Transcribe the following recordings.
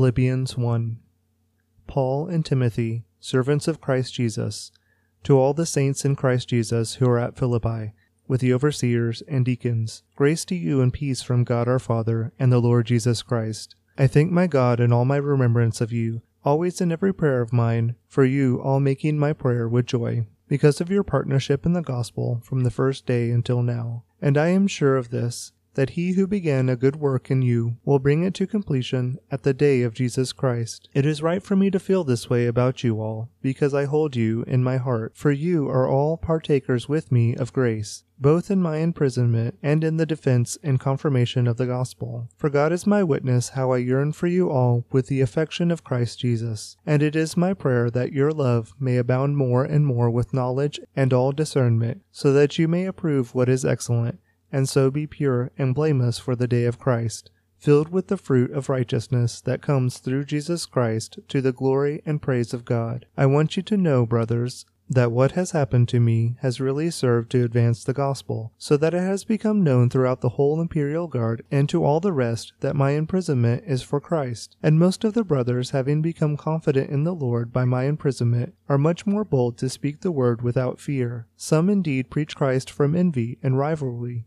Philippians 1 Paul and Timothy, servants of Christ Jesus, to all the saints in Christ Jesus who are at Philippi, with the overseers and deacons, grace to you and peace from God our Father and the Lord Jesus Christ. I thank my God in all my remembrance of you, always in every prayer of mine, for you all making my prayer with joy, because of your partnership in the gospel from the first day until now. And I am sure of this that he who began a good work in you will bring it to completion at the day of Jesus Christ. It is right for me to feel this way about you all, because I hold you in my heart, for you are all partakers with me of grace, both in my imprisonment and in the defense and confirmation of the gospel. For God is my witness how I yearn for you all with the affection of Christ Jesus. And it is my prayer that your love may abound more and more with knowledge and all discernment, so that you may approve what is excellent and so be pure and blameless for the day of Christ, filled with the fruit of righteousness that comes through Jesus Christ to the glory and praise of God. I want you to know, brothers, that what has happened to me has really served to advance the gospel, so that it has become known throughout the whole imperial guard and to all the rest that my imprisonment is for Christ. And most of the brothers, having become confident in the Lord by my imprisonment, are much more bold to speak the word without fear. Some indeed preach Christ from envy and rivalry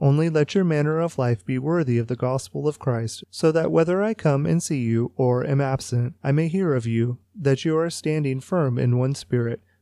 Only let your manner of life be worthy of the gospel of Christ, so that whether I come and see you or am absent, I may hear of you that you are standing firm in one spirit,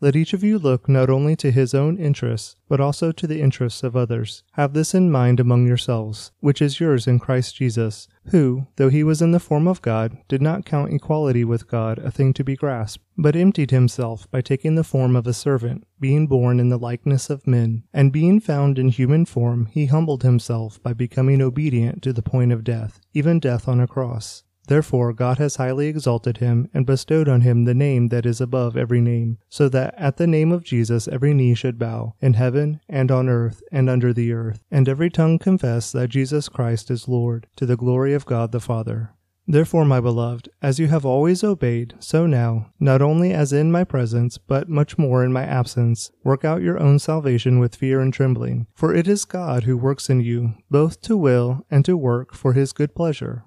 Let each of you look not only to his own interests, but also to the interests of others. Have this in mind among yourselves, which is yours in Christ Jesus, who, though he was in the form of God, did not count equality with God a thing to be grasped, but emptied himself by taking the form of a servant, being born in the likeness of men. And being found in human form, he humbled himself by becoming obedient to the point of death, even death on a cross. Therefore God has highly exalted him, and bestowed on him the name that is above every name, so that at the name of Jesus every knee should bow, in heaven, and on earth, and under the earth, and every tongue confess that Jesus Christ is Lord, to the glory of God the Father. Therefore, my beloved, as you have always obeyed, so now, not only as in my presence, but much more in my absence, work out your own salvation with fear and trembling. For it is God who works in you, both to will and to work for his good pleasure.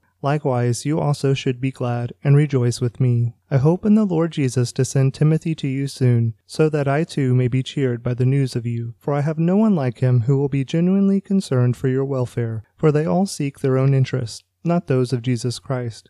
Likewise, you also should be glad and rejoice with me. I hope in the Lord Jesus to send Timothy to you soon, so that I too may be cheered by the news of you. For I have no one like him who will be genuinely concerned for your welfare, for they all seek their own interests, not those of Jesus Christ.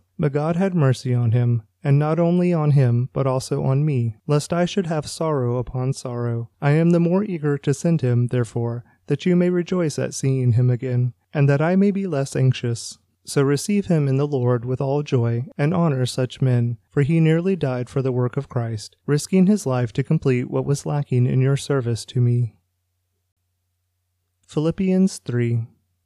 But God had mercy on him, and not only on him, but also on me, lest I should have sorrow upon sorrow. I am the more eager to send him, therefore, that you may rejoice at seeing him again, and that I may be less anxious. So receive him in the Lord with all joy, and honor such men, for he nearly died for the work of Christ, risking his life to complete what was lacking in your service to me. Philippians 3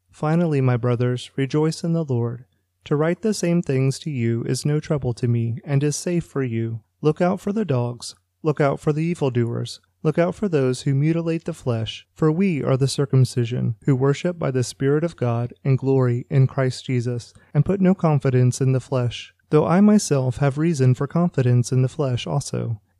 Finally, my brothers, rejoice in the Lord. To write the same things to you is no trouble to me, and is safe for you. Look out for the dogs, look out for the evildoers, look out for those who mutilate the flesh, for we are the circumcision, who worship by the Spirit of God and glory in Christ Jesus, and put no confidence in the flesh, though I myself have reason for confidence in the flesh also.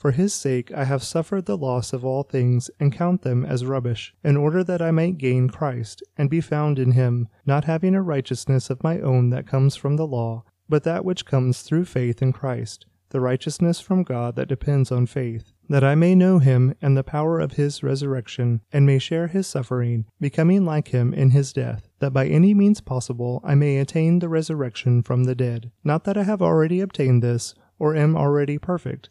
for his sake I have suffered the loss of all things, and count them as rubbish, in order that I might gain Christ, and be found in him, not having a righteousness of my own that comes from the law, but that which comes through faith in Christ, the righteousness from God that depends on faith, that I may know him and the power of his resurrection, and may share his suffering, becoming like him in his death, that by any means possible I may attain the resurrection from the dead. Not that I have already obtained this, or am already perfect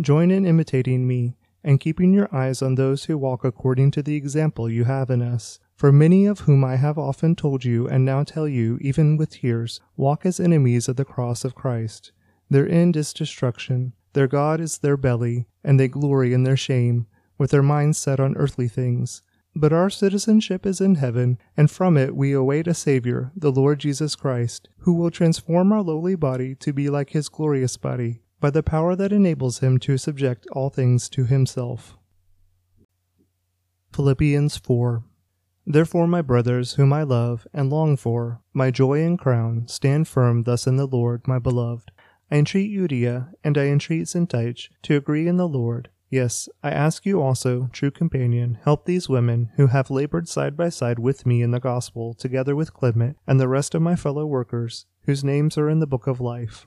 Join in imitating me, and keeping your eyes on those who walk according to the example you have in us. For many of whom I have often told you, and now tell you, even with tears, walk as enemies of the cross of Christ. Their end is destruction, their God is their belly, and they glory in their shame, with their minds set on earthly things. But our citizenship is in heaven, and from it we await a Saviour, the Lord Jesus Christ, who will transform our lowly body to be like his glorious body by the power that enables him to subject all things to himself. Philippians 4 Therefore, my brothers, whom I love and long for, my joy and crown, stand firm thus in the Lord, my beloved. I entreat Euodia and I entreat Syntyche to agree in the Lord. Yes, I ask you also, true companion, help these women who have labored side by side with me in the gospel, together with Clement and the rest of my fellow workers, whose names are in the book of life.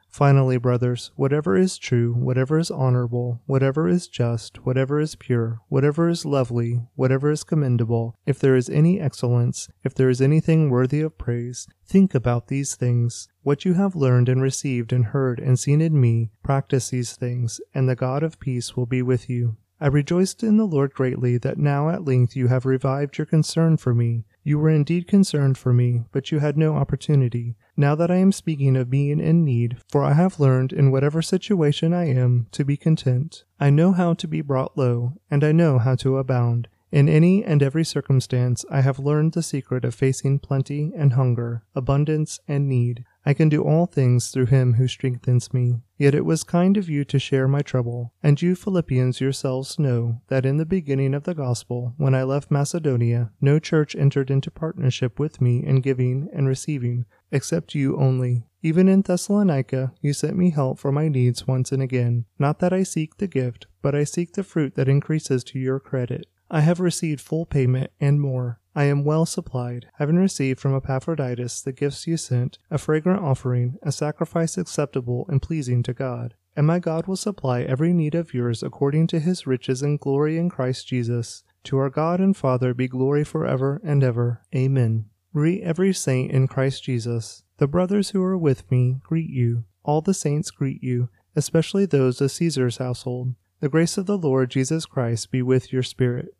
Finally, brothers, whatever is true, whatever is honorable, whatever is just, whatever is pure, whatever is lovely, whatever is commendable, if there is any excellence, if there is anything worthy of praise, think about these things. What you have learned and received and heard and seen in me, practice these things, and the God of peace will be with you. I rejoiced in the Lord greatly that now at length you have revived your concern for me. You were indeed concerned for me, but you had no opportunity. Now that I am speaking of being in need, for I have learned in whatever situation I am to be content. I know how to be brought low, and I know how to abound. In any and every circumstance, I have learned the secret of facing plenty and hunger, abundance and need. I can do all things through him who strengthens me. Yet it was kind of you to share my trouble. And you Philippians yourselves know that in the beginning of the gospel, when I left Macedonia, no church entered into partnership with me in giving and receiving, except you only. Even in Thessalonica, you sent me help for my needs once and again. Not that I seek the gift, but I seek the fruit that increases to your credit. I have received full payment and more. I am well supplied, having received from Epaphroditus the gifts you sent, a fragrant offering, a sacrifice acceptable and pleasing to God. And my God will supply every need of yours according to his riches and glory in Christ Jesus. To our God and Father be glory forever and ever. Amen. Greet every saint in Christ Jesus. The brothers who are with me greet you. All the saints greet you, especially those of Caesar's household. The grace of the Lord Jesus Christ be with your spirit.